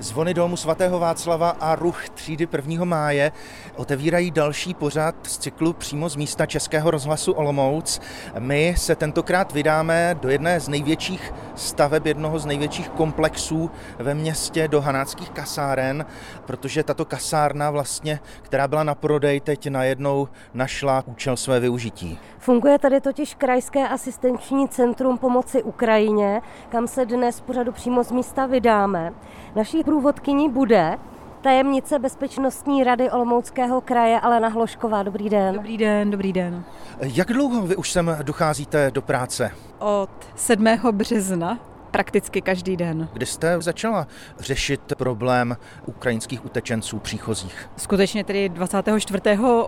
Zvony domu svatého Václava a ruch třídy 1. máje otevírají další pořad z cyklu přímo z místa Českého rozhlasu Olomouc. My se tentokrát vydáme do jedné z největších staveb, jednoho z největších komplexů ve městě do Hanáckých kasáren, protože tato kasárna vlastně, která byla na prodej, teď najednou našla účel své využití. Funguje tady totiž Krajské asistenční centrum pomoci Ukrajině, kam se dnes pořadu přímo z místa vydáme. Naší průvodkyní bude tajemnice Bezpečnostní rady Olomouckého kraje Alena Hlošková. Dobrý den. Dobrý den, dobrý den. Jak dlouho vy už sem docházíte do práce? Od 7. března prakticky každý den. Kdy jste začala řešit problém ukrajinských utečenců příchozích? Skutečně tedy 24.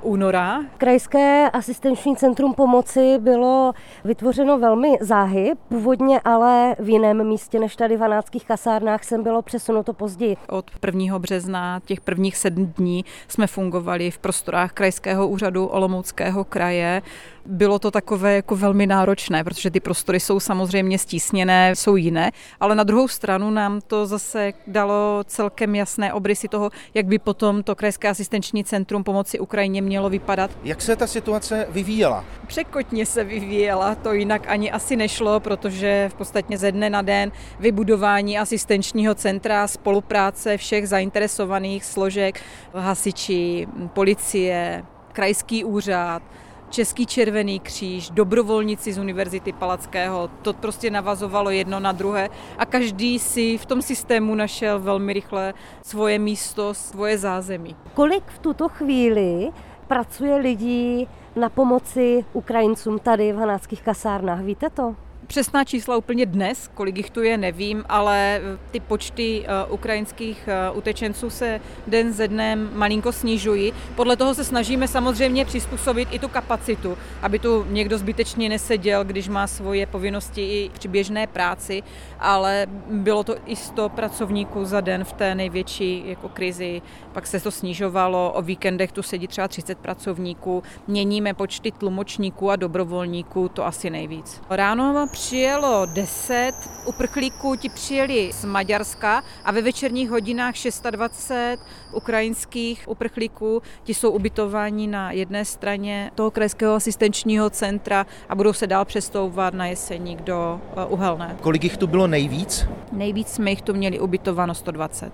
února. Krajské asistenční centrum pomoci bylo vytvořeno velmi záhy, původně ale v jiném místě než tady v Hanáckých kasárnách jsem bylo přesunuto později. Od 1. března těch prvních sedm dní jsme fungovali v prostorách Krajského úřadu Olomouckého kraje. Bylo to takové jako velmi náročné, protože ty prostory jsou samozřejmě stísněné, jsou jiné, ale na druhou stranu nám to zase dalo celkem jasné obrysy toho, jak by potom to Krajské asistenční centrum pomoci Ukrajině mělo vypadat. Jak se ta situace vyvíjela? Překotně se vyvíjela, to jinak ani asi nešlo, protože v podstatě ze dne na den vybudování asistenčního centra, spolupráce všech zainteresovaných složek, hasiči, policie, krajský úřad, Český červený kříž, dobrovolníci z Univerzity Palackého, to prostě navazovalo jedno na druhé a každý si v tom systému našel velmi rychle svoje místo, svoje zázemí. Kolik v tuto chvíli pracuje lidí na pomoci Ukrajincům tady v hanáckých kasárnách, víte to? Přesná čísla úplně dnes, kolik jich tu je, nevím, ale eh, ty počty uh, ukrajinských uh, utečenců se den ze dnem malinko snižují. Podle toho se snažíme samozřejmě přizpůsobit i tu kapacitu, aby tu někdo zbytečně neseděl, když má svoje povinnosti i při běžné práci, ale bylo to i 100 pracovníků za den v té největší jako krizi, pak se to snižovalo, o víkendech tu sedí třeba 30 pracovníků, měníme počty tlumočníků a dobrovolníků, to asi nejvíc. Ráno přijelo 10 uprchlíků, ti přijeli z Maďarska a ve večerních hodinách 620 ukrajinských uprchlíků, ti jsou ubytováni na jedné straně toho krajského asistenčního centra a budou se dál přestouvat na jeseník do eh, Uhelné. Kolik jich tu bylo nejvíc? Nejvíc jsme jich tu měli ubytováno 120.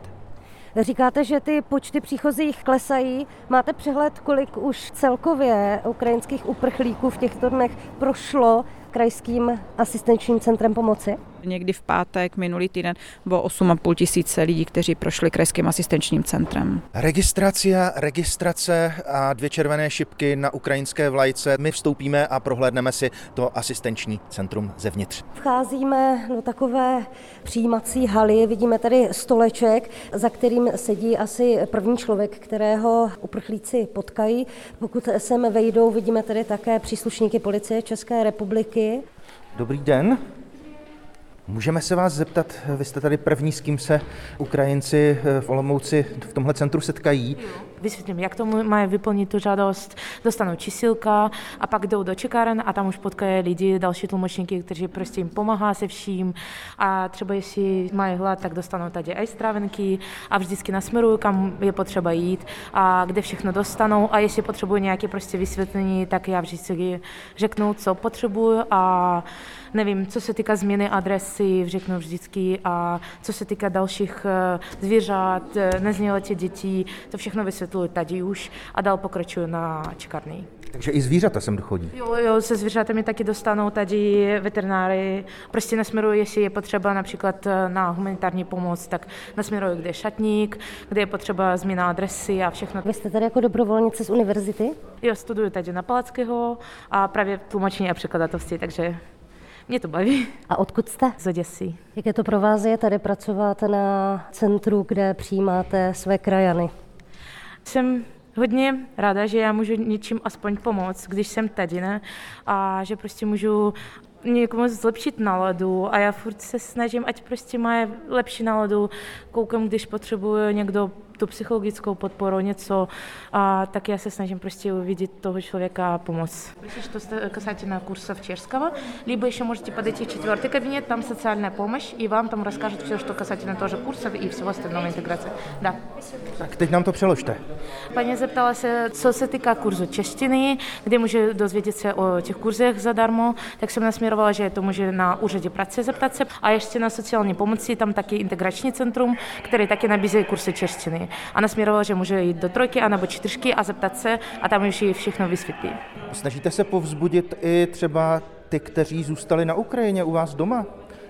Říkáte, že ty počty příchozích klesají. Máte přehled, kolik už celkově ukrajinských uprchlíků v těchto dnech prošlo krajským asistenčním centrem pomoci? Někdy v pátek minulý týden bylo 8,5 tisíce lidí, kteří prošli krajským asistenčním centrem. Registrace, registrace a dvě červené šipky na ukrajinské vlajce. My vstoupíme a prohlédneme si to asistenční centrum zevnitř. Vcházíme do takové přijímací haly, vidíme tady stoleček, za kterým sedí asi první člověk, kterého uprchlíci potkají. Pokud sem vejdou, vidíme tady také příslušníky policie České republiky. Dobrý den. Můžeme se vás zeptat, vy jste tady první, s kým se Ukrajinci v Olomouci v tomhle centru setkají. Vysvětlím, jak to mají vyplnit tu žádost. Dostanou čísilka a pak jdou do čekáren a tam už potkají lidi, další tlumočníky, kteří prostě jim pomáhá se vším. A třeba jestli mají hlad, tak dostanou tady i stravenky a vždycky nasmerují, kam je potřeba jít a kde všechno dostanou. A jestli potřebují nějaké prostě vysvětlení, tak já vždycky řeknu, co potřebuju a nevím, co se týká změny adresy, řeknu vždycky a co se týká dalších eh, zvířat, eh, nezněletě dětí, to všechno vysvětluji tady už a dál pokračuju na čekárny. Takže i zvířata sem dochodí? Jo, jo, se zvířaty taky dostanou tady veterináři. Prostě nasměrují, jestli je potřeba například eh, na humanitární pomoc, tak nasměrují, kde je šatník, kde je potřeba změna adresy a všechno. Vy jste tady jako dobrovolnice z univerzity? Jo, studuju tady na Palackého a právě tlumočení a překladatelství, takže mě to baví. A odkud jste? Z Oděsy. Jak je to pro vás je tady pracovat na centru, kde přijímáte své krajany? Jsem hodně ráda, že já můžu něčím aspoň pomoct, když jsem tady, ne? A že prostě můžu někomu zlepšit náladu a já furt se snažím, ať prostě má lepší náladu. Koukám, když potřebuje někdo tu psychologickou podporu, něco, a tak já se snažím prostě uvidět toho člověka a pomoct. Что касательно курсов чешского, либо еще можете подойти в четвертый кабинет, там социальная помощь, и вам там расскажут все, что касательно тоже курсов и всего остального интеграции. Да. Tak teď nám to přeložte. Paní zeptala se, co se týká kurzu češtiny, kde může dozvědět se o těch kurzech zadarmo, tak jsem nasměrovala, že to může na úřadě práce zeptat se. A ještě na sociální pomoci, tam taky integrační centrum, které taky nabízí kursy češtiny. A nasměrovala, že může jít do trojky a nebo čtyřky a zeptat se a tam už ji všechno vysvětlí. Snažíte se povzbudit i třeba ty, kteří zůstali na Ukrajině u vás doma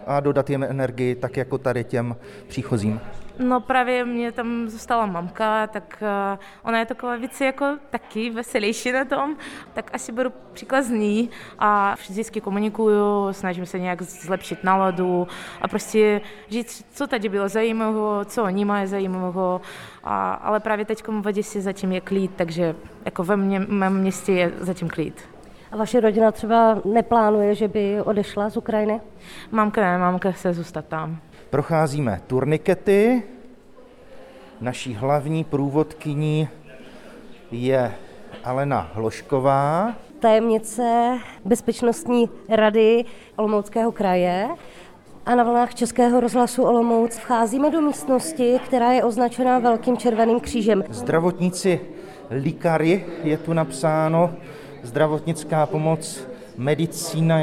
a dodat jim energii, tak jako tady těm příchozím? No právě mě tam zůstala mamka, tak uh, ona je taková víc jako taky veselější na tom, tak asi beru příklad z ní a vždycky komunikuju, snažím se nějak zlepšit náladu a prostě říct, co tady bylo zajímavého, co oni mají zajímavého, a, ale právě teď v Oděse zatím je klid, takže jako ve mě, mém městě je zatím klid. A vaše rodina třeba neplánuje, že by odešla z Ukrajiny? Mamka ne, mamka chce zůstat tam. Procházíme turnikety. Naší hlavní průvodkyní je Alena Hlošková. Tajemnice Bezpečnostní rady Olomouckého kraje. A na vlnách Českého rozhlasu Olomouc vcházíme do místnosti, která je označena velkým červeným křížem. Zdravotníci Likary je tu napsáno, zdravotnická pomoc medicína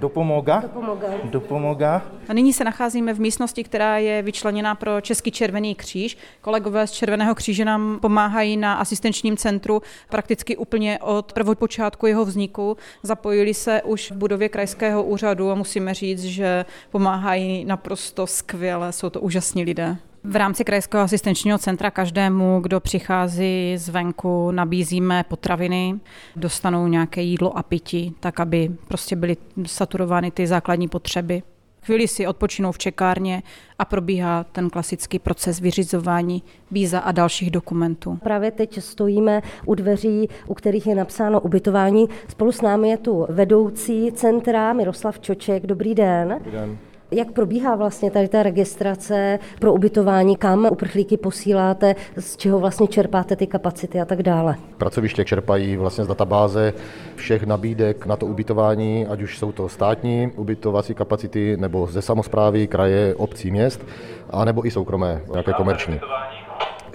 dopomoga. Dopomoga. Dopomoga. A nyní se nacházíme v místnosti, která je vyčleněna pro Český červený kříž. Kolegové z Červeného kříže nám pomáhají na asistenčním centru prakticky úplně od prvopočátku jeho vzniku. Zapojili se už v budově krajského úřadu a musíme říct, že pomáhají naprosto skvěle. Jsou to úžasní lidé. V rámci Krajského asistenčního centra každému, kdo přichází zvenku, nabízíme potraviny, dostanou nějaké jídlo a pití, tak aby prostě byly saturovány ty základní potřeby. Chvíli si odpočinou v čekárně a probíhá ten klasický proces vyřizování víza a dalších dokumentů. Právě teď stojíme u dveří, u kterých je napsáno ubytování. Spolu s námi je tu vedoucí centra Miroslav Čoček. Dobrý den. Dobrý den. Jak probíhá vlastně tady ta registrace pro ubytování, kam uprchlíky posíláte, z čeho vlastně čerpáte ty kapacity a tak dále? Pracoviště čerpají vlastně z databáze všech nabídek na to ubytování, ať už jsou to státní ubytovací kapacity, nebo ze samozprávy, kraje, obcí, měst, a nebo i soukromé, nějaké komerční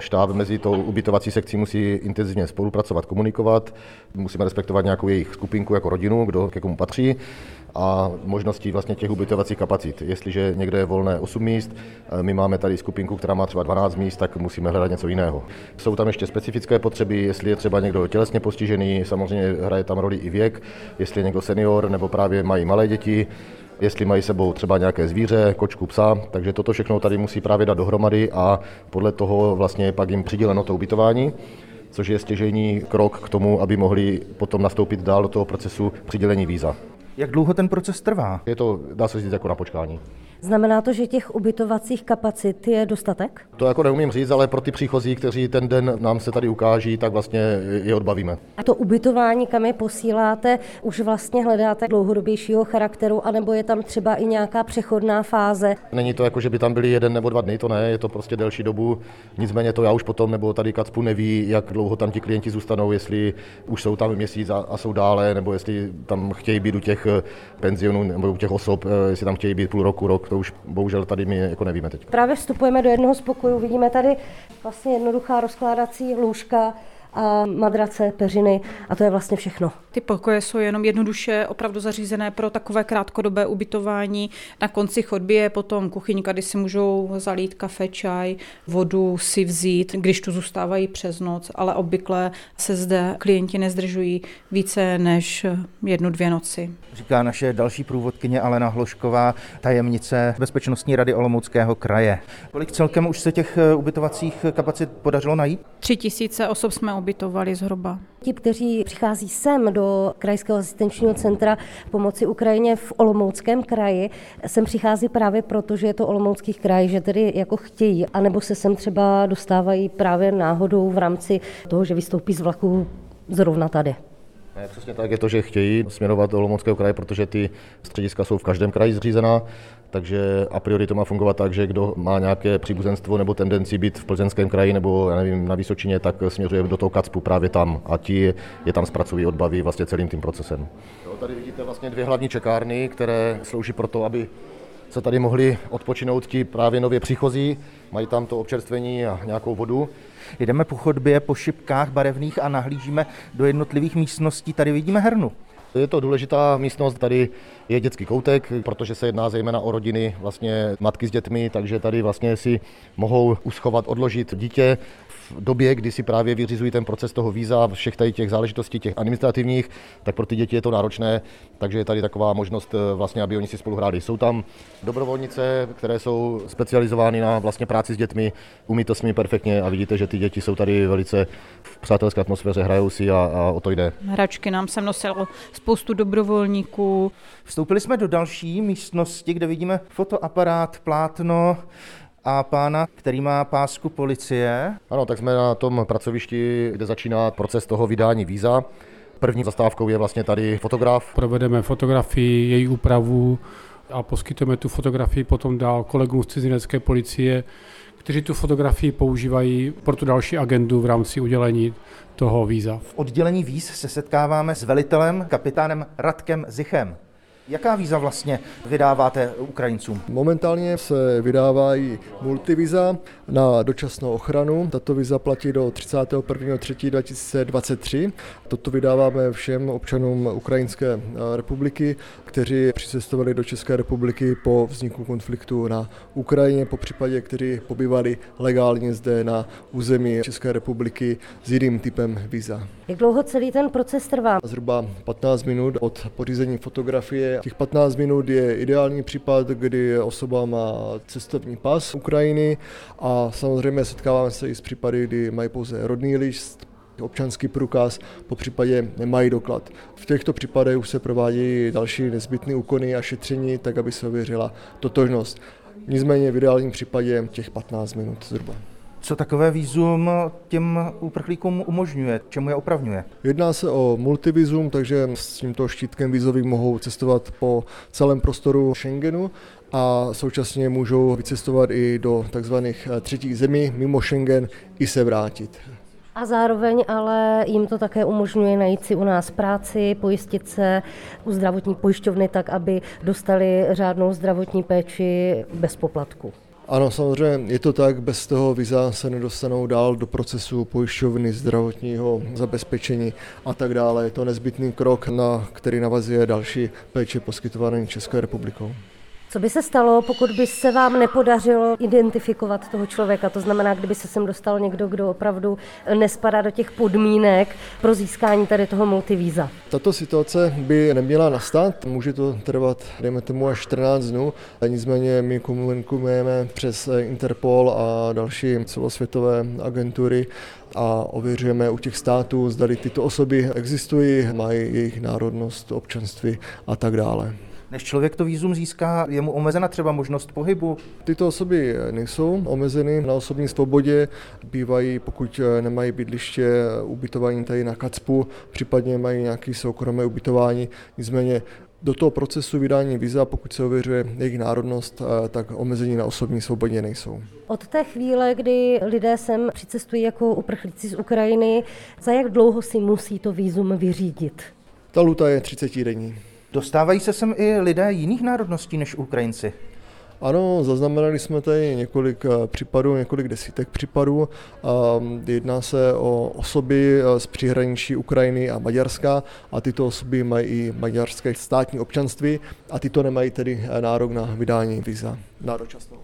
štáb mezi tou ubytovací sekcí musí intenzivně spolupracovat, komunikovat, musíme respektovat nějakou jejich skupinku jako rodinu, kdo ke komu patří a možností vlastně těch ubytovacích kapacit. Jestliže někde je volné 8 míst, eh, my máme tady skupinku, která má třeba 12 míst, tak musíme hledat něco jiného. Jsou tam ještě specifické potřeby, jestli je třeba někdo tělesně postižený, samozřejmě hraje tam roli i věk, jestli je někdo senior nebo právě mají malé děti, jestli mají sebou třeba nějaké zvíře, kočku, psa, takže toto všechno tady musí právě dát dohromady a podle toho vlastně pak jim přiděleno to ubytování což je stěžejní krok k tomu, aby mohli potom nastoupit dál do toho procesu přidělení víza. Jak dlouho ten proces trvá? Je to, dá se říct, jako na počkání. Znamená to, že těch ubytovacích kapacit je dostatek? To jako neumím říct, ale pro ty příchozí, kteří ten den nám se tady ukáží, tak vlastně je odbavíme. A to ubytování, kam je posíláte, už vlastně hledáte dlouhodobějšího charakteru, anebo je tam třeba i nějaká přechodná fáze? Není to jako, že by tam byli jeden nebo dva dny, to ne, je to prostě delší dobu. Nicméně to já už potom, nebo tady Kacpu neví, jak dlouho tam ti klienti zůstanou, jestli už jsou tam měsíc a, a jsou dále, nebo jestli tam chtějí být u těch penzionů nebo u těch osob, eh, jestli tam chtějí být půl roku, rok, to už bohužel tady my jako nevíme teď. Právě vstupujeme do jednoho z pokojů, vidíme tady vlastně jednoduchá rozkládací lůžka, a madrace, peřiny a to je vlastně všechno. Ty pokoje jsou jenom jednoduše opravdu zařízené pro takové krátkodobé ubytování. Na konci chodby je potom kuchyňka, kdy si můžou zalít kafe, čaj, vodu si vzít, když tu zůstávají přes noc, ale obvykle se zde klienti nezdržují více než jednu, dvě noci. Říká naše další průvodkyně Alena Hlošková, tajemnice Bezpečnostní rady Olomouckého kraje. Kolik celkem už se těch ubytovacích kapacit podařilo najít? Tři tisíce osob jsme ubytovali zhruba. Ti, kteří přichází sem do Krajského asistenčního centra pomoci Ukrajině v Olomouckém kraji, sem přichází právě proto, že je to Olomoucký kraj, že tedy jako chtějí, anebo se sem třeba dostávají právě náhodou v rámci toho, že vystoupí z vlaku zrovna tady. Ne, přesně tak je to, že chtějí směrovat do Olomouckého kraje, protože ty střediska jsou v každém kraji zřízená takže a priori to má fungovat tak, že kdo má nějaké příbuzenstvo nebo tendenci být v plzeňském kraji nebo já nevím, na Vysočině, tak směřuje do toho Kacpu právě tam a ti je tam zpracují, odbaví vlastně celým tím procesem. Jo, tady vidíte vlastně dvě hlavní čekárny, které slouží pro to, aby se tady mohli odpočinout ti právě nově příchozí, mají tam to občerstvení a nějakou vodu. Jdeme po chodbě, po šipkách barevných a nahlížíme do jednotlivých místností. Tady vidíme hernu. Je to důležitá místnost, tady je dětský koutek, protože se jedná zejména o rodiny, vlastně matky s dětmi, takže tady vlastně si mohou uschovat, odložit dítě v době, kdy si právě vyřizují ten proces toho víza, všech tady těch záležitostí, těch administrativních, tak pro ty děti je to náročné, takže je tady taková možnost eh, vlastně, aby oni si spolu hráli. Jsou tam dobrovolnice, které jsou specializovány na vlastně práci s dětmi, umí to s nimi perfektně a vidíte, že ty děti jsou tady velice v přátelské atmosféře, hrajou si a, a o to jde. Hračky nám sem nosilo spoustu dobrovolníků. Vstoupili jsme do další místnosti, kde vidíme fotoaparát, plátno, a pána, který má pásku policie. Ano, tak jsme na tom pracovišti, kde začíná proces toho vydání víza. První zastávkou je vlastně tady fotograf. Provedeme fotografii, její úpravu a poskytujeme tu fotografii potom dál kolegům z cizinecké policie, kteří tu fotografii používají pro tu další agendu v rámci udělení toho víza. V oddělení víz se setkáváme s velitelem, kapitánem Radkem Zichem. Jaká víza vlastně vydáváte Ukrajincům? Momentálně se vydávají multiviza na dočasnou ochranu. Tato víza platí do 31.3.2023. Toto vydáváme všem občanům Ukrajinské eh, republiky, kteří přicestovali do České republiky po vzniku konfliktu na Ukrajině, po případě, kteří pobývali legálně zde na území České republiky s jiným typem víza. Jak dlouho celý ten proces trvá? Zhruba 15 minut od pořízení fotografie. Těch 15 minut je ideální případ, kdy osoba má cestovní pas Ukrajiny a samozřejmě setkáváme se i s případy, kdy mají pouze rodný list, občanský průkaz, po případě nemají doklad. V těchto případech už se provádějí další nezbytné úkony a šetření, tak aby se ověřila totožnost. Nicméně v ideálním případě těch 15 minut zhruba. Co takové výzum těm uprchlíkům umožňuje? Čemu je opravňuje? Jedná se o multivizum, takže s tímto štítkem vízovým mohou cestovat po celém prostoru Schengenu a současně můžou vycestovat i do takzvaných třetích zemí mimo Schengen i se vrátit. A zároveň ale jim to také umožňuje najít si u nás práci, pojistit se u zdravotní pojišťovny tak, aby dostali řádnou zdravotní péči bez poplatku. Ano, samozřejmě je to tak, bez toho viza se nedostanou dál do procesu pojišťovny, zdravotního zabezpečení a tak dále. Je to nezbytný krok, na který navazuje další péče poskytované Českou republikou. Co by se stalo, pokud by se vám nepodařilo identifikovat toho člověka? To znamená, kdyby se sem dostal někdo, kdo opravdu nespadá do těch podmínek pro získání tady toho multivíza. Tato situace by neměla nastat, může to trvat, dejme tomu, až 14 dnů. Nicméně my komunikujeme přes Interpol a další celosvětové agentury a ověřujeme u těch států, zda tyto osoby existují, mají jejich národnost, občanství a tak dále. Než člověk to výzum získá, je mu omezena třeba možnost pohybu? Tyto osoby nejsou omezeny na osobní svobodě, bývají, pokud nemají bydliště, ubytování tady na Kacpu, případně mají nějaké soukromé ubytování, nicméně do toho procesu vydání víza, pokud se ověřuje jejich národnost, tak omezení na osobní svobodě nejsou. Od té chvíle, kdy lidé sem přicestují jako uprchlíci z Ukrajiny, za jak dlouho si musí to vízum vyřídit? Ta luta je 30 denní. Dostávají se sem i lidé jiných národností než Ukrajinci? Ano, zaznamenali jsme tady několik případů, několik desítek případů. Jedná se o osoby z příhraničí Ukrajiny a Maďarska a tyto osoby mají i maďarské státní občanství a tyto nemají tedy nárok na vydání víza na dočasnou.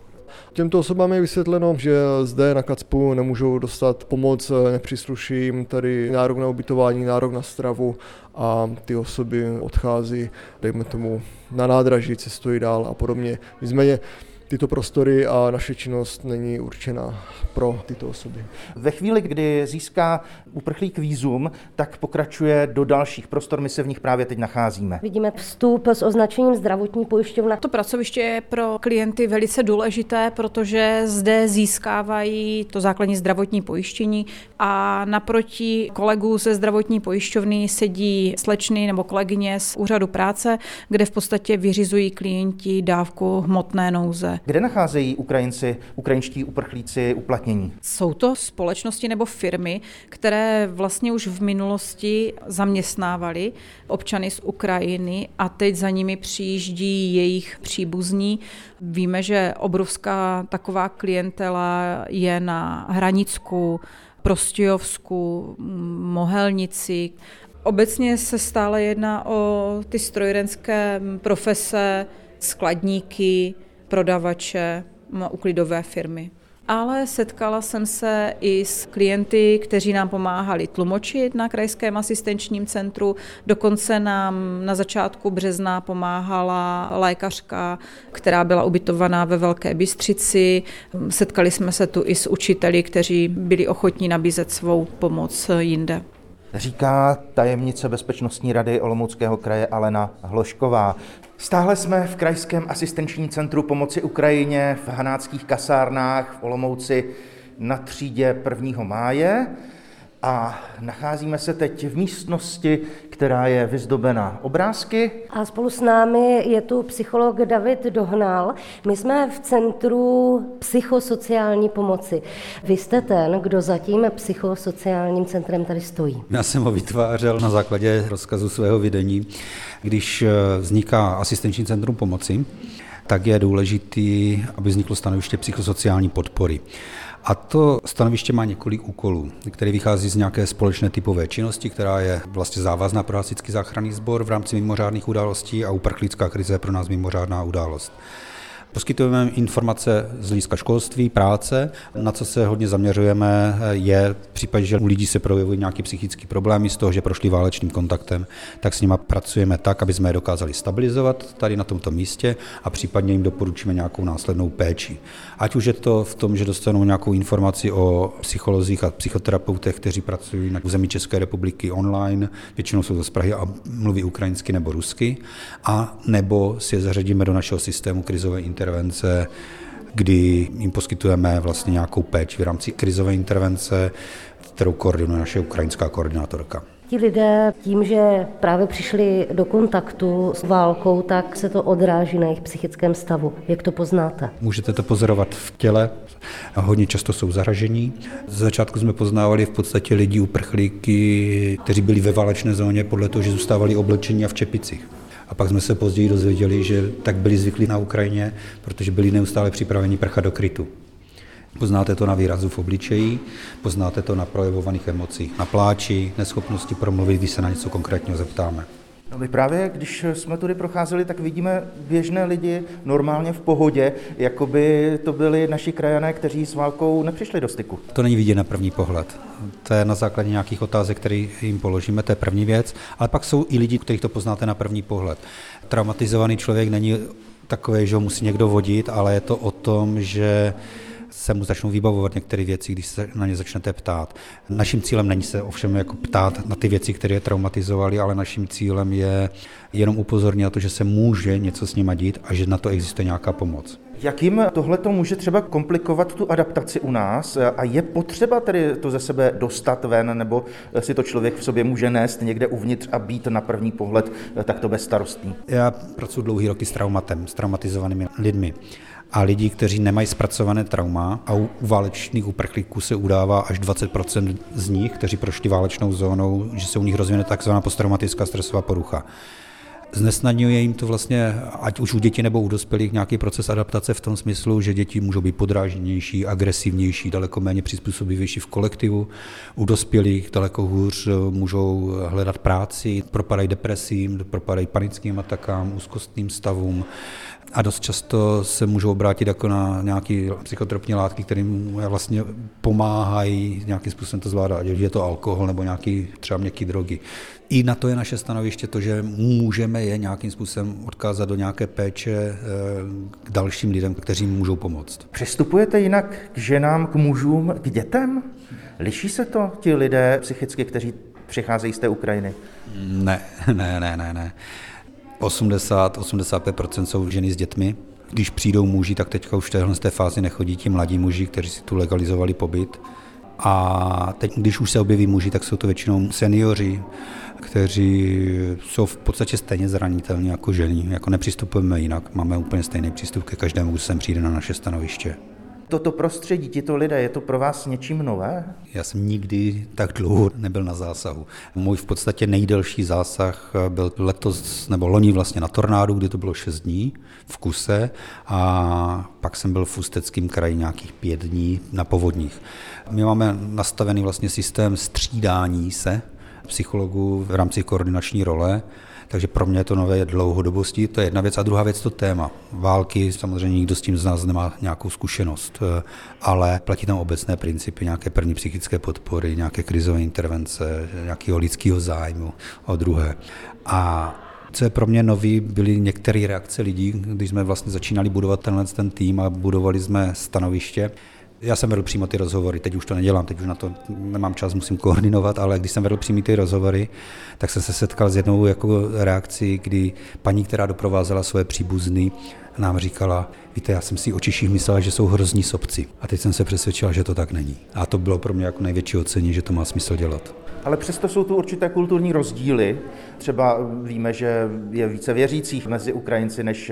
Těmto osobám je vysvětleno, že zde na Kacpu nemůžou dostat pomoc, nepřísluší jim tady nárok na ubytování, nárok na stravu a ty osoby odchází, dejme tomu, na nádraží, cestují dál a podobně. Nicméně tyto prostory a naše činnost není určena pro tyto osoby. Ve chvíli, kdy získá uprchlík výzum, tak pokračuje do dalších prostor, my se v nich právě teď nacházíme. Vidíme vstup s označením zdravotní pojišťovna. To pracoviště je pro klienty velice důležité, protože zde získávají to základní zdravotní pojištění a naproti kolegů ze zdravotní pojišťovny sedí slečny nebo kolegyně z úřadu práce, kde v podstatě vyřizují klienti dávku hmotné nouze. Kde nacházejí Ukrajinci, ukrajinští uprchlíci uplatnění? Jsou to společnosti nebo firmy, které vlastně už v minulosti zaměstnávali občany z Ukrajiny a teď za nimi přijíždí jejich příbuzní. Víme, že obrovská taková klientela je na Hranicku, Prostějovsku, Mohelnici. Obecně se stále jedná o ty strojírenské profese, skladníky, prodavače, uklidové firmy. Ale setkala jsem se i s klienty, kteří nám pomáhali tlumočit na krajském asistenčním centru. Dokonce nám na začátku března pomáhala lékařka, která byla ubytovaná ve Velké Bystřici. Setkali jsme se tu i s učiteli, kteří byli ochotní nabízet svou pomoc jinde říká tajemnice Bezpečnostní rady Olomouckého kraje Alena Hlošková. Stále jsme v Krajském asistenčním centru pomoci Ukrajině v Hanáckých kasárnách v Olomouci na třídě 1. máje a nacházíme se teď v místnosti, která je vyzdobena obrázky. A spolu s námi je tu psycholog David Dohnal. My jsme v Centru psychosociální pomoci. Vy jste ten, kdo za tím psychosociálním centrem tady stojí. Já jsem ho vytvářel na základě rozkazu svého vedení. Když eh, vzniká asistenční centrum pomoci, tak je důležitý, aby vzniklo stanoviště psychosociální podpory. A to stanoviště má několik úkolů, které vychází z nějaké společné typové činnosti, která je vlastně závazná pro hasičský záchranný sbor v rámci mimořádných událostí a uprchlická krize je pro nás mimořádná událost. Poskytujeme informace z hlediska školství, práce. Na co se hodně zaměřujeme, je v případě, že u lidí se projevují nějaké psychické problémy z toho, že prošli válečným kontaktem, tak s nimi pracujeme tak, aby jsme je dokázali stabilizovat tady na tomto místě a případně jim doporučíme nějakou následnou péči. Ať už je to v tom, že dostanou nějakou informaci o psycholozích a psychoterapeutech, kteří pracují na území České republiky online, většinou jsou to z Prahy a mluví ukrajinsky nebo rusky, a nebo si je zařadíme do našeho systému krizové intervence intervence, kdy jim poskytujeme vlastně nějakou péči v rámci krizové intervence, kterou koordinuje naše ukrajinská koordinátorka. Ti lidé tím, že právě přišli do kontaktu s válkou, tak se to odráží na jejich psychickém stavu. Jak to poznáte? Můžete to pozorovat v těle, hodně často jsou zaražení. Z začátku jsme poznávali v podstatě lidi uprchlíky, kteří byli ve válečné zóně podle toho, že zůstávali oblečení a v čepicích. A pak jsme se později dozvěděli, že tak byli zvyklí na Ukrajině, protože byli neustále připraveni prchat do krytu. Poznáte to na výrazu v obličeji, poznáte to na projevovaných emocích, na pláči, neschopnosti promluvit, když se na něco konkrétního zeptáme. No my právě, když jsme tudy procházeli, tak vidíme běžné lidi normálně v pohodě, jako by to byli naši krajané, kteří s válkou nepřišli do styku. To není vidět na první pohled. To je na základě nějakých otázek, které jim položíme, to je první věc. Ale pak jsou i lidi, kterých to poznáte na první pohled. Traumatizovaný člověk není takový, že ho musí někdo vodit, ale je to o tom, že se mu začnou vybavovat některé věci, když se na ně začnete ptát. Naším cílem není se ovšem jako ptát na ty věci, které je traumatizovaly, ale naším cílem je jenom upozornit na to, že se může něco s nimi dít a že na to existuje nějaká pomoc. Jak jim tohle to může třeba komplikovat tu adaptaci u nás a je potřeba tedy to ze sebe dostat ven, nebo si to člověk v sobě může nést někde uvnitř a být na první pohled takto bezstarostný? Já pracuji dlouhý roky s traumatem, s traumatizovanými lidmi a lidí, kteří nemají zpracované trauma a u válečných uprchlíků se udává až 20% z nich, kteří prošli válečnou zónou, že se u nich rozvine takzvaná posttraumatická stresová porucha. Znesnadňuje jim to vlastně, ať už u dětí nebo u dospělých, nějaký proces adaptace v tom smyslu, že děti můžou být podrážděnější, agresivnější, daleko méně přizpůsobivější v kolektivu. U dospělých daleko hůř můžou hledat práci, propadají depresím, propadají panickým atakám, úzkostným stavům a dost často se můžou obrátit jako na nějaké psychotropní látky, které vlastně pomáhají nějakým způsobem to zvládat, ať je to alkohol nebo nějaký třeba měkký drogy. I na to je naše stanoviště to, že můžeme je nějakým způsobem odkázat do nějaké péče eh, k dalším lidem, kteří můžou pomoct. Přistupujete jinak k ženám, k mužům, k dětem? Liší se to ti lidé psychicky, kteří přicházejí z té Ukrajiny? Ne, ne, ne, ne, ne. 80-85% jsou ženy s dětmi. Když přijdou muži, tak teďka už v téhle té fázi nechodí ti mladí muži, kteří si tu legalizovali pobyt. A teď, když už se objeví muži, tak jsou to většinou seniori, kteří jsou v podstatě stejně zranitelní jako ženy. Jako nepřistupujeme jinak, máme úplně stejný přístup ke každému, kdo sem přijde na naše stanoviště. Toto prostředí, tito lidé, je to pro vás něčím nové? Já jsem nikdy tak dlouho nebyl na zásahu. Můj v podstatě nejdelší zásah byl letos, nebo loni vlastně na tornádu, kdy to bylo 6 dní v kuse a pak jsem byl v Ústeckém kraji nějakých pět dní na povodních. My máme nastavený vlastně systém střídání se psychologů v rámci koordinační role, takže pro mě je to nové dlouhodobosti, to je jedna věc. A druhá věc to téma. Války, samozřejmě nikdo s tím z nás nemá nějakou zkušenost, eh, ale platí tam obecné principy, nějaké první psychické podpory, nějaké krizové intervence, nějakého lidského zájmu o druhé. A co je pro mě nový, byly některé reakce lidí, když jsme vlastně začínali budovat tenhle ten tým a budovali jsme stanoviště, já jsem vedl přímo ty rozhovory, teď už to nedělám, teď už na to nemám čas, musím koordinovat, ale když jsem vedl přímo ty rozhovory, tak jsem se setkal s jednou jako reakcí, kdy paní, která doprovázela své příbuzny, nám říkala, víte, já jsem si o myslela, že jsou hrozní sobci. A teď jsem se přesvědčila, že to tak není. A to bylo pro mě jako největší ocení, že to má smysl dělat. Ale přesto jsou tu určité kulturní rozdíly. Třeba víme, že je více věřících mezi Ukrajinci než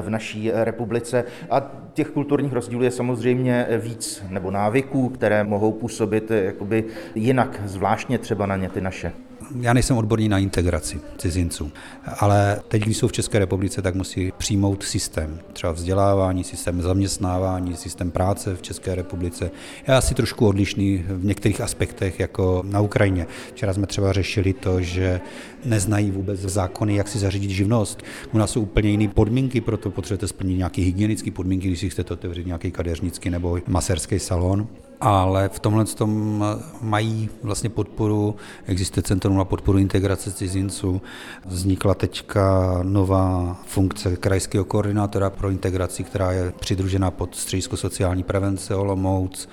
v naší republice. A těch kulturních rozdílů je samozřejmě víc, nebo návyků, které mohou působit jakoby jinak, zvláštně třeba na ně ty naše já nejsem odborný na integraci cizinců, ale teď, když jsou v České republice, tak musí přijmout systém, třeba vzdělávání, systém zaměstnávání, systém práce v České republice. Je asi trošku odlišný v některých aspektech, jako na Ukrajině. Včera jsme třeba řešili to, že neznají vůbec zákony, jak si zařídit živnost. U nás jsou úplně jiné podmínky, proto potřebujete splnit nějaké hygienické podmínky, když si chcete otevřít nějaký kadeřnický nebo maserský salon ale v tomhle tom mají vlastně podporu, existuje Centrum na podporu integrace cizinců. Vznikla teďka nová funkce krajského koordinátora pro integraci, která je přidružená pod středisko sociální prevence Olomouc.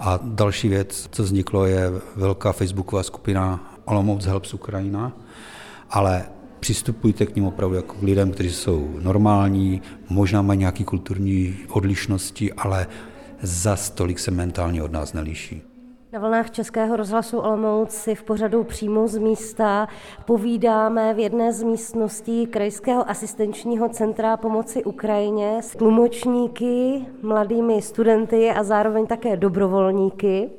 A další věc, co vzniklo, je velká facebooková skupina Olomouc Helps Ukrajina, ale přistupujte k ním opravdu jako k lidem, kteří jsou normální, možná mají nějaké kulturní odlišnosti, ale za stolik se mentálně od nás nelíší. Na vlnách Českého rozhlasu Olomouc si v pořadu přímo z místa povídáme v jedné z místností Krajského asistenčního centra pomoci Ukrajině s tlumočníky, mladými studenty a zároveň také dobrovolníky.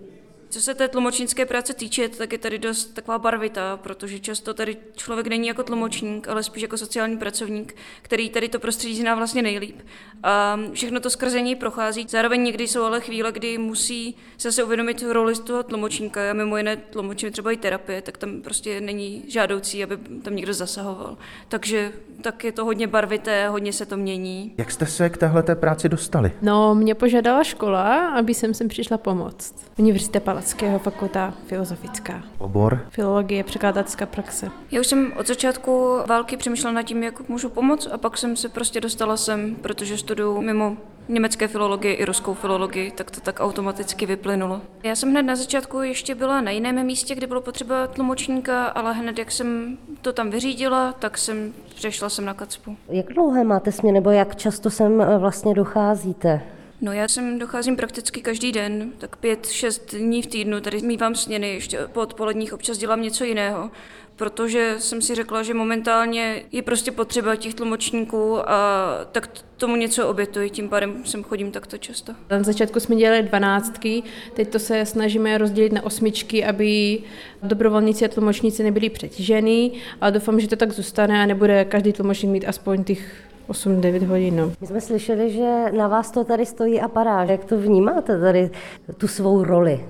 Co se té tlumočnické práce týče, tak je tady dost taková barvitá, protože často tady člověk není jako tlumočník, ale spíš jako sociální pracovník, který tady to prostředí zná vlastně nejlíp. A všechno to skrze něj prochází. Zároveň někdy jsou ale chvíle, kdy musí se zase uvědomit roli z toho tlumočníka. Já mimo jiné tlumočím třeba i terapie, tak tam prostě není žádoucí, aby tam někdo zasahoval. Takže tak je to hodně barvité, hodně se to mění. Jak jste se k téhle práci dostali? No, mě požádala škola, aby jsem sem přišla pomoct. Univerzita Palackého, fakulta filozofická. Obor? Filologie, překladatelská praxe. Já už jsem od začátku války přemýšlela nad tím, jak můžu pomoct a pak jsem se prostě dostala sem, protože studuju mimo německé filologii i ruskou filologii, tak to tak automaticky vyplynulo. Já jsem hned na začátku ještě byla na jiném místě, kde bylo potřeba tlumočníka, ale hned jak jsem to tam vyřídila, tak jsem přešla sem na Kacpu. Jak dlouhé máte směr, nebo jak často sem eh, vlastně docházíte? No já sem docházím prakticky každý den, tak pět, šest dní v týdnu, tady mývám směny, ještě po odpoledních občas dělám něco jiného, protože jsem si řekla, že momentálně je prostě potřeba těch tlumočníků a tak tomu něco obětuji, tím pádem sem chodím takto často. Na začátku jsme dělali dvanáctky, teď to se snažíme rozdělit na osmičky, aby dobrovolníci a tlumočníci nebyli přetížený, ale doufám, že to tak zůstane a nebude každý tlumočník mít aspoň těch 8-9 hodin. No. My jsme slyšeli, že na vás to tady stojí a padá. Jak to vnímáte tady, tu svou roli?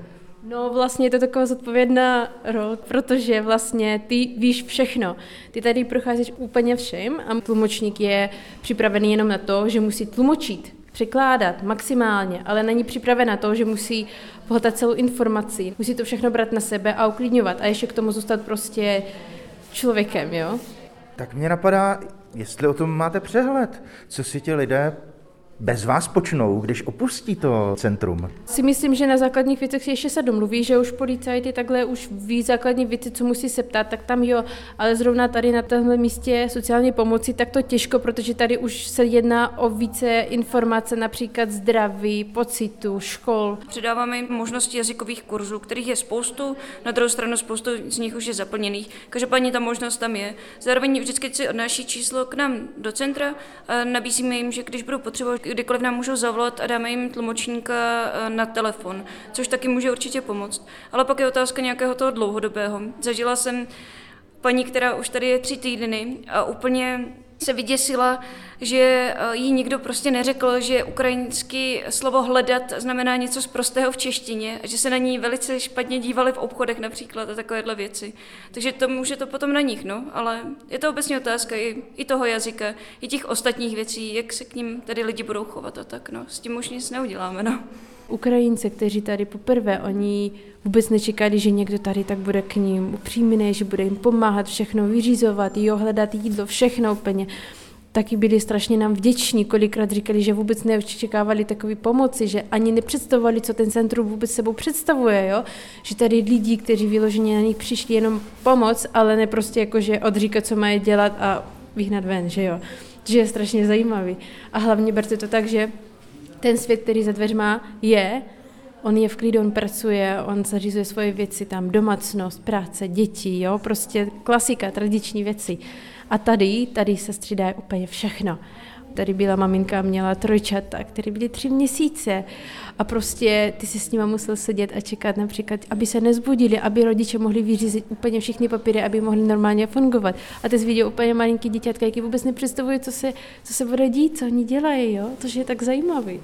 No vlastně je to taková zodpovědná role, protože vlastně ty víš všechno. Ty tady procházíš úplně všem a tlumočník je připravený jenom na to, že musí tlumočit, překládat maximálně, ale není připraven na to, že musí pohltat celou informaci, musí to všechno brát na sebe a uklidňovat a ještě k tomu zůstat prostě člověkem, jo. Tak mě napadá, jestli o tom máte přehled, co si ti lidé bez vás počnou, když opustí to centrum? Si myslím, že na základních věcech ještě se domluví, že už policajti takhle už ví základní věci, co musí se ptát, tak tam jo, ale zrovna tady na tomhle místě sociální pomoci, tak to těžko, protože tady už se jedná o více informace, například zdraví, pocitu, škol. Předáváme jim možnosti jazykových kurzů, kterých je spoustu, na druhou stranu spoustu z nich už je zaplněných. Každopádně ta možnost tam je. Zároveň vždycky si odnáší číslo k nám do centra a nabízíme jim, že když budou potřebovat kdykoliv nám můžou zavolat a dáme jim tlumočníka eh, na telefon, což taky může určitě pomoct. Ale pak je otázka nějakého toho dlouhodobého. Zažila jsem paní, která už tady je tři týdny a úplně se vyděsila, že eh, jí nikdo prostě neřekl, že ukrajinský slovo hledat znamená něco z prostého v češtině, že se na ní velice špatně dívali v obchodech například a takovéhle věci. Takže to může to potom na nich, no, ale je to obecně otázka i, i toho jazyka, i těch ostatních věcí, jak se k ním tady lidi budou chovat a tak, no, s tím už nic neuděláme, no. Ukrajince, kteří tady poprvé, oni vůbec nečekali, že někdo tady tak bude k ním upřímný, že bude jim pomáhat všechno vyřizovat, jo, hledat jídlo, všechno úplně. Taky byli strašně nám vděční, kolikrát říkali, že vůbec neočekávali takové pomoci, že ani nepředstavovali, co ten centrum vůbec sebou představuje, jo? že tady lidi, kteří vyloženě na nich přišli jenom pomoc, ale ne prostě jako, že odříkat, co mají dělat a vyhnat ven, že jo. Že je strašně zajímavý. A hlavně berte to tak, že ten svět, který za dveřma je, on je v klidu, on pracuje, on zařizuje svoje věci tam, domácnost, práce, děti, jo, prostě klasika, tradiční věci. A tady, tady se střídá úplně všechno. Tady byla maminka, měla trojčata, které byly tři měsíce a prostě ty si s nima musel sedět a čekat například, aby se nezbudili, aby rodiče mohli vyřízit úplně všechny papíry, aby mohli normálně fungovat. A ty jsi viděl úplně malinký děťatka, jaký vůbec nepředstavuje, co se, co se bude dít, co oni dělají, jo? To je tak zajímavý.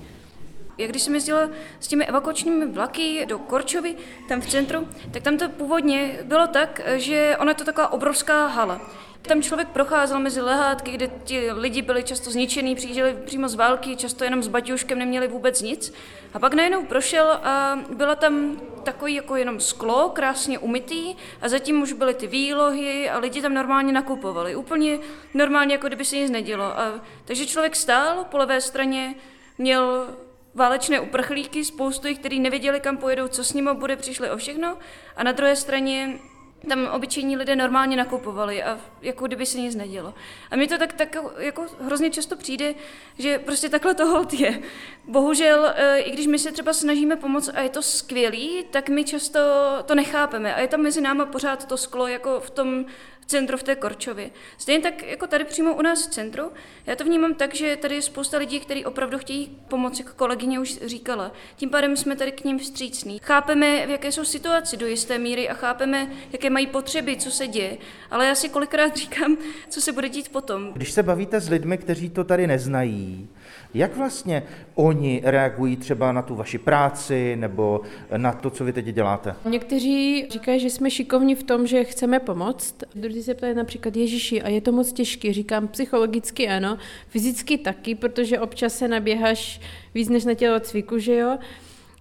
Já když jsem jezdila s těmi evakuačními vlaky do Korčovy, tam v centru, tak tam to původně bylo tak, že ona je to taková obrovská hala. Tam člověk procházel mezi lehátky, kde ti lidi byli často zničený, přijížděli přímo z války, často jenom s baťuškem neměli vůbec nic. A pak najednou prošel a byla tam takový jako jenom sklo, krásně umytý a zatím už byly ty výlohy a lidi tam normálně nakupovali. Úplně normálně, jako kdyby se nic nedělo. A, takže člověk stál po levé straně, měl válečné uprchlíky, spoustu jich, kteří nevěděli, kam pojedou, co s nimi bude, přišli o všechno. A na druhé straně tam obyčejní lidé normálně nakupovali a jako kdyby se nic nedělo. A mi to tak, tak jako hrozně často přijde, že prostě takhle to hold je. Bohužel, e, i když my se třeba snažíme pomoct a je to skvělý, tak my často to nechápeme a je tam mezi náma pořád to sklo jako v tom centru v té Korčově. Stejně tak jako tady přímo u nás v centru, já to vnímám tak, že tady je spousta lidí, kteří opravdu chtějí pomoct, jak kolegyně už říkala. Tím pádem jsme tady k ním vstřícní. Chápeme, v jaké jsou situaci do jisté míry a chápeme, jaké mají potřeby, co se děje. Ale já si kolikrát říkám, co se bude dít potom. Když se bavíte s lidmi, kteří to tady neznají, jak vlastně oni reagují třeba na tu vaši práci nebo na to, co vy teď děláte? Někteří říkají, že jsme šikovní v tom, že chceme pomoct. Druzí se ptají například Ježíši a je to moc těžké. Říkám psychologicky ano, fyzicky taky, protože občas se naběháš víc než na tělocviku, že jo.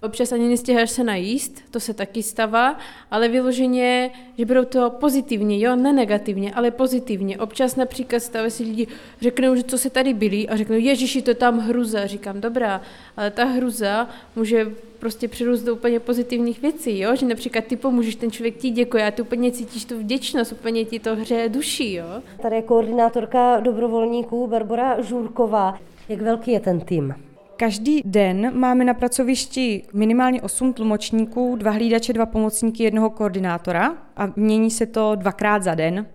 Občas ani nestěháš se najíst, to se taky stává, ale vyloženě, že budou to pozitivně, jo, ne negativně, ale pozitivně. Občas například stávají si lidi, řeknou, že co se tady byli a řeknou, ježiši, to tam hruza. Říkám, dobrá, ale ta hruza může prostě přirůst do úplně pozitivních věcí, jo? že například ty pomůžeš, ten člověk ti děkuje a ty úplně cítíš tu vděčnost, úplně ti to hřeje duší. Jo? Tady je koordinátorka dobrovolníků Barbara Žůrková. Jak velký je ten tým? Každý den máme na pracovišti minimálně 8 tlumočníků, dva hlídače, dva pomocníky, jednoho koordinátora a mění se to dvakrát za den.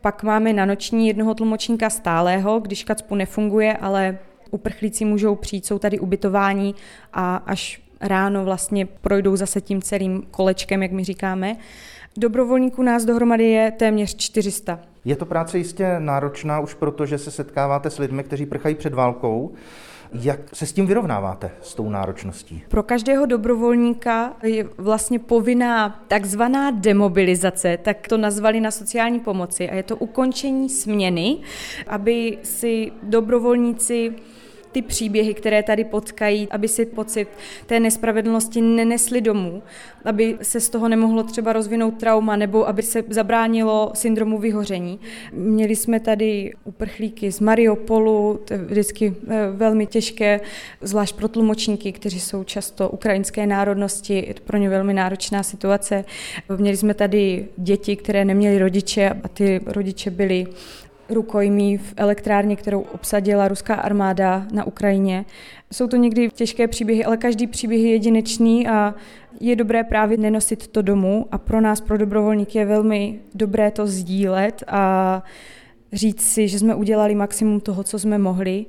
Pak máme na noční jednoho tlumočníka stálého, když kacpu nefunguje, ale uprchlíci můžou přijít, jsou tady ubytování a až ráno vlastně projdou zase tím celým kolečkem, jak my říkáme. Dobrovolníků nás dohromady je téměř 400. Je to práce jistě náročná už proto, že se setkáváte s lidmi, kteří prchají před válkou. Jak se s tím vyrovnáváte, s tou náročností? Pro každého dobrovolníka je vlastně povinná takzvaná demobilizace, tak to nazvali na sociální pomoci a je to ukončení směny, aby si dobrovolníci ty příběhy, které tady potkají, aby si pocit té nespravedlnosti nenesli domů, aby se z toho nemohlo třeba rozvinout trauma nebo aby se zabránilo syndromu vyhoření. Měli jsme tady uprchlíky z Mariupolu, to je vždycky eh, velmi těžké, zvlášť pro tlumočníky, kteří jsou často ukrajinské národnosti, je to pro ně velmi náročná situace. Měli jsme tady děti, které neměly rodiče a ty rodiče byli rukojmí v elektrárně, kterou obsadila ruská armáda na Ukrajině. Jsou to někdy těžké příběhy, ale každý příběh je jedinečný a je dobré právě nenosit to domů a pro nás, pro dobrovolníky, je velmi dobré to sdílet a říct si, že jsme udělali maximum toho, co jsme mohli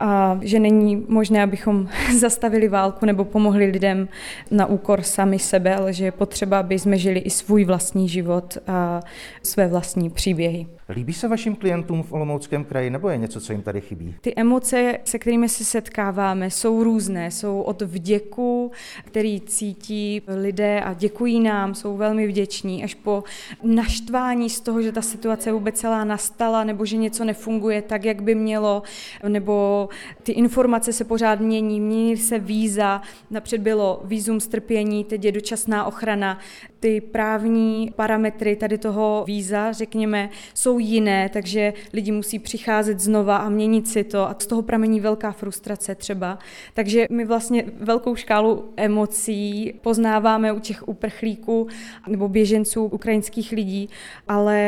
a že není možné, abychom zastavili válku nebo pomohli lidem na úkor sami sebe, ale že je potřeba, aby jsme žili i svůj vlastní život a své vlastní příběhy. Líbí se vašim klientům v Olomouckém kraji nebo je něco, co jim tady chybí? Ty emoce, se kterými se setkáváme, jsou různé. Jsou od vděku, který cítí lidé a děkují nám, jsou velmi vděční, až po naštvání z toho, že ta situace vůbec celá nastala, nebo že něco nefunguje tak, jak by mělo, nebo ty informace se pořád mění, mění se víza, napřed bylo vízum strpění, teď je dočasná ochrana. Ty právní parametry tady toho víza, řekněme, jsou jiné, takže lidi musí přicházet znova a měnit si to a z toho pramení velká frustrace třeba. Takže my vlastně velkou škálu emocí poznáváme u těch uprchlíků nebo běženců ukrajinských lidí, ale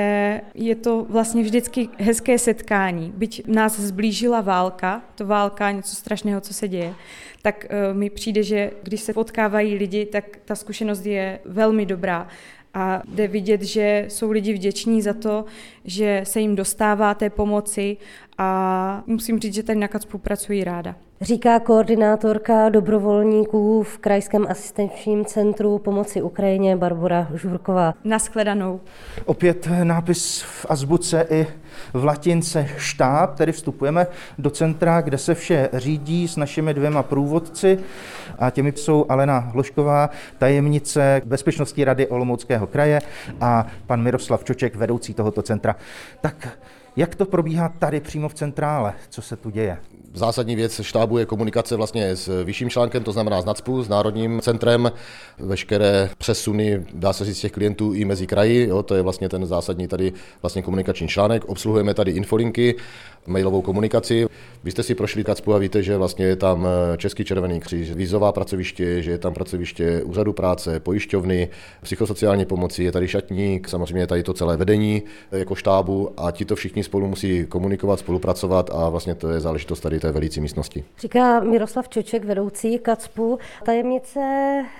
je to vlastně vždycky hezké setkání. Byť nás zblížila válka, to válka, něco strašného, co se děje, tak uh, mi přijde, že když se potkávají lidi, tak ta zkušenost je velmi dobrá a jde vidět, že jsou lidi vděční za to, že se jim dostává té pomoci a musím říct, že tady na KACPu pracují ráda. Říká koordinátorka dobrovolníků v Krajském asistenčním centru pomoci Ukrajině Barbara Žurková. Naschledanou. Opět nápis v azbuce i v latince štáb, tedy vstupujeme do centra, kde se vše řídí s našimi dvěma průvodci a těmi jsou Alena Hlošková, tajemnice Bezpečnostní rady Olomouckého kraje a pan Miroslav Čoček, vedoucí tohoto centra. Tak jak to probíhá tady přímo v centrále? Co se tu děje? Zásadní věc štábu je komunikace vlastně s vyšším článkem, to znamená s NACPu, s Národním centrem, veškeré přesuny, dá se říct, těch klientů i mezi kraji, jo, to je vlastně ten zásadní tady vlastně komunikační článek. Obsluhujeme tady infolinky, mailovou komunikaci. Vy jste si prošli KACPu a víte, že vlastně je tam eh, Český červený kříž, vízová pracoviště, že je tam pracoviště úřadu práce, pojišťovny, psychosociální pomoci, je tady šatník, samozřejmě je tady to celé vedení eh, jako štábu a ti to všichni spolu musí komunikovat, spolupracovat a vlastně to je záležitost tady té velící místnosti. Říká Miroslav Čoček, vedoucí KACPu, tajemnice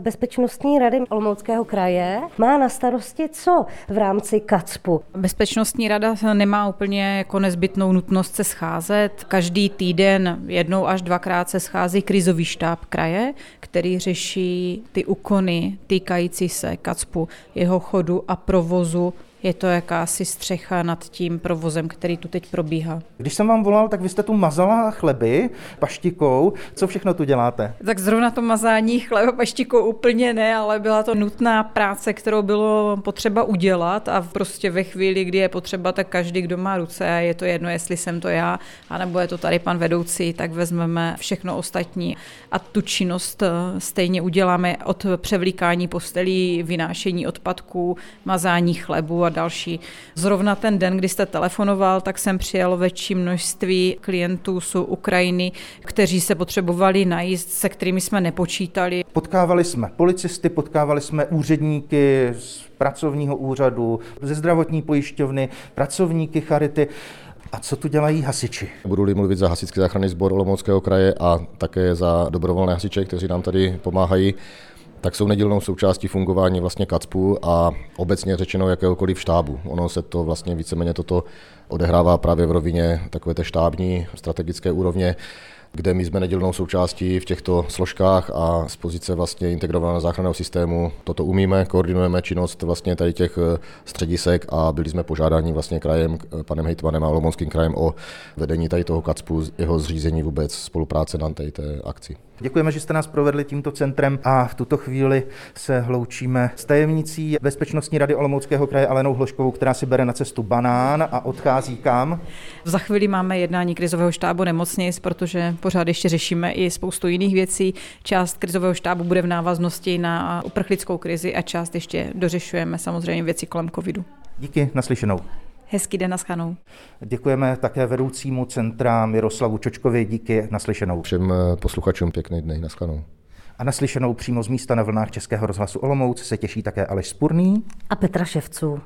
Bezpečnostní rady Olomouckého kraje. Má na starosti co v rámci KACPu? Bezpečnostní rada nemá úplně jako nezbytnou nutnost se scházet. Každý týden jednou až dvakrát se schází krizový štáb kraje, který řeší ty úkony týkající se KACPu, jeho chodu a provozu je to jakási střecha nad tím provozem, který tu teď probíhá. Když jsem vám volal, tak vy jste tu mazala chleby paštikou. Co všechno tu děláte? Tak zrovna to mazání chleba paštikou úplně ne, ale byla to nutná práce, kterou bylo potřeba udělat a prostě ve chvíli, kdy je potřeba, tak každý, kdo má ruce, a je to jedno, jestli jsem to já, anebo je to tady pan vedoucí, tak vezmeme všechno ostatní a tu činnost eh, stejně uděláme od převlíkání postelí, vynášení odpadků, mazání chlebu a další. Zrovna ten den, kdy jste telefonoval, tak jsem přijal větší množství klientů z Ukrajiny, kteří se potřebovali najíst, se kterými jsme nepočítali. Potkávali jsme policisty, potkávali jsme úředníky z pracovního úřadu, ze zdravotní pojišťovny, pracovníky Charity. A co tu dělají hasiči? Budu-li mluvit za hasičský záchranný sbor Olomouckého kraje a také za dobrovolné hasiče, kteří nám tady pomáhají, tak jsou nedílnou součástí fungování vlastně KACPu a obecně řečeno jakéhokoliv štábu. Ono se to vlastně víceméně toto odehrává právě v rovině takové té štábní strategické úrovně, kde my jsme nedělnou součástí v těchto složkách a z pozice vlastně integrovaného záchranného systému toto umíme, koordinujeme činnost vlastně tady těch eh, středisek a byli jsme požádáni vlastně krajem, eh, panem hejtmanem a Lomonským krajem o vedení tady toho KACPu, jeho zřízení vůbec spolupráce na té akci. Děkujeme, že jste nás provedli tímto centrem a v tuto chvíli se hloučíme s tajemnicí Bezpečnostní rady Olomouckého kraje Alenou Hloškovou, která si bere na cestu banán a odchází kam? Za chvíli máme jednání krizového štábu nemocnic, protože pořád ještě řešíme i spoustu jiných věcí. Část krizového štábu bude v návaznosti na uprchlickou krizi a část ještě dořešujeme samozřejmě věci kolem covidu. Díky, naslyšenou. Hezký den naschanou. Děkujeme také vedoucímu centra Miroslavu Čočkovi, díky naslyšenou. Všem posluchačům pěkný den, naschanou. A naslyšenou přímo z místa na vlnách Českého rozhlasu Olomouc se těší také Aleš Spurný a Petra Ševců.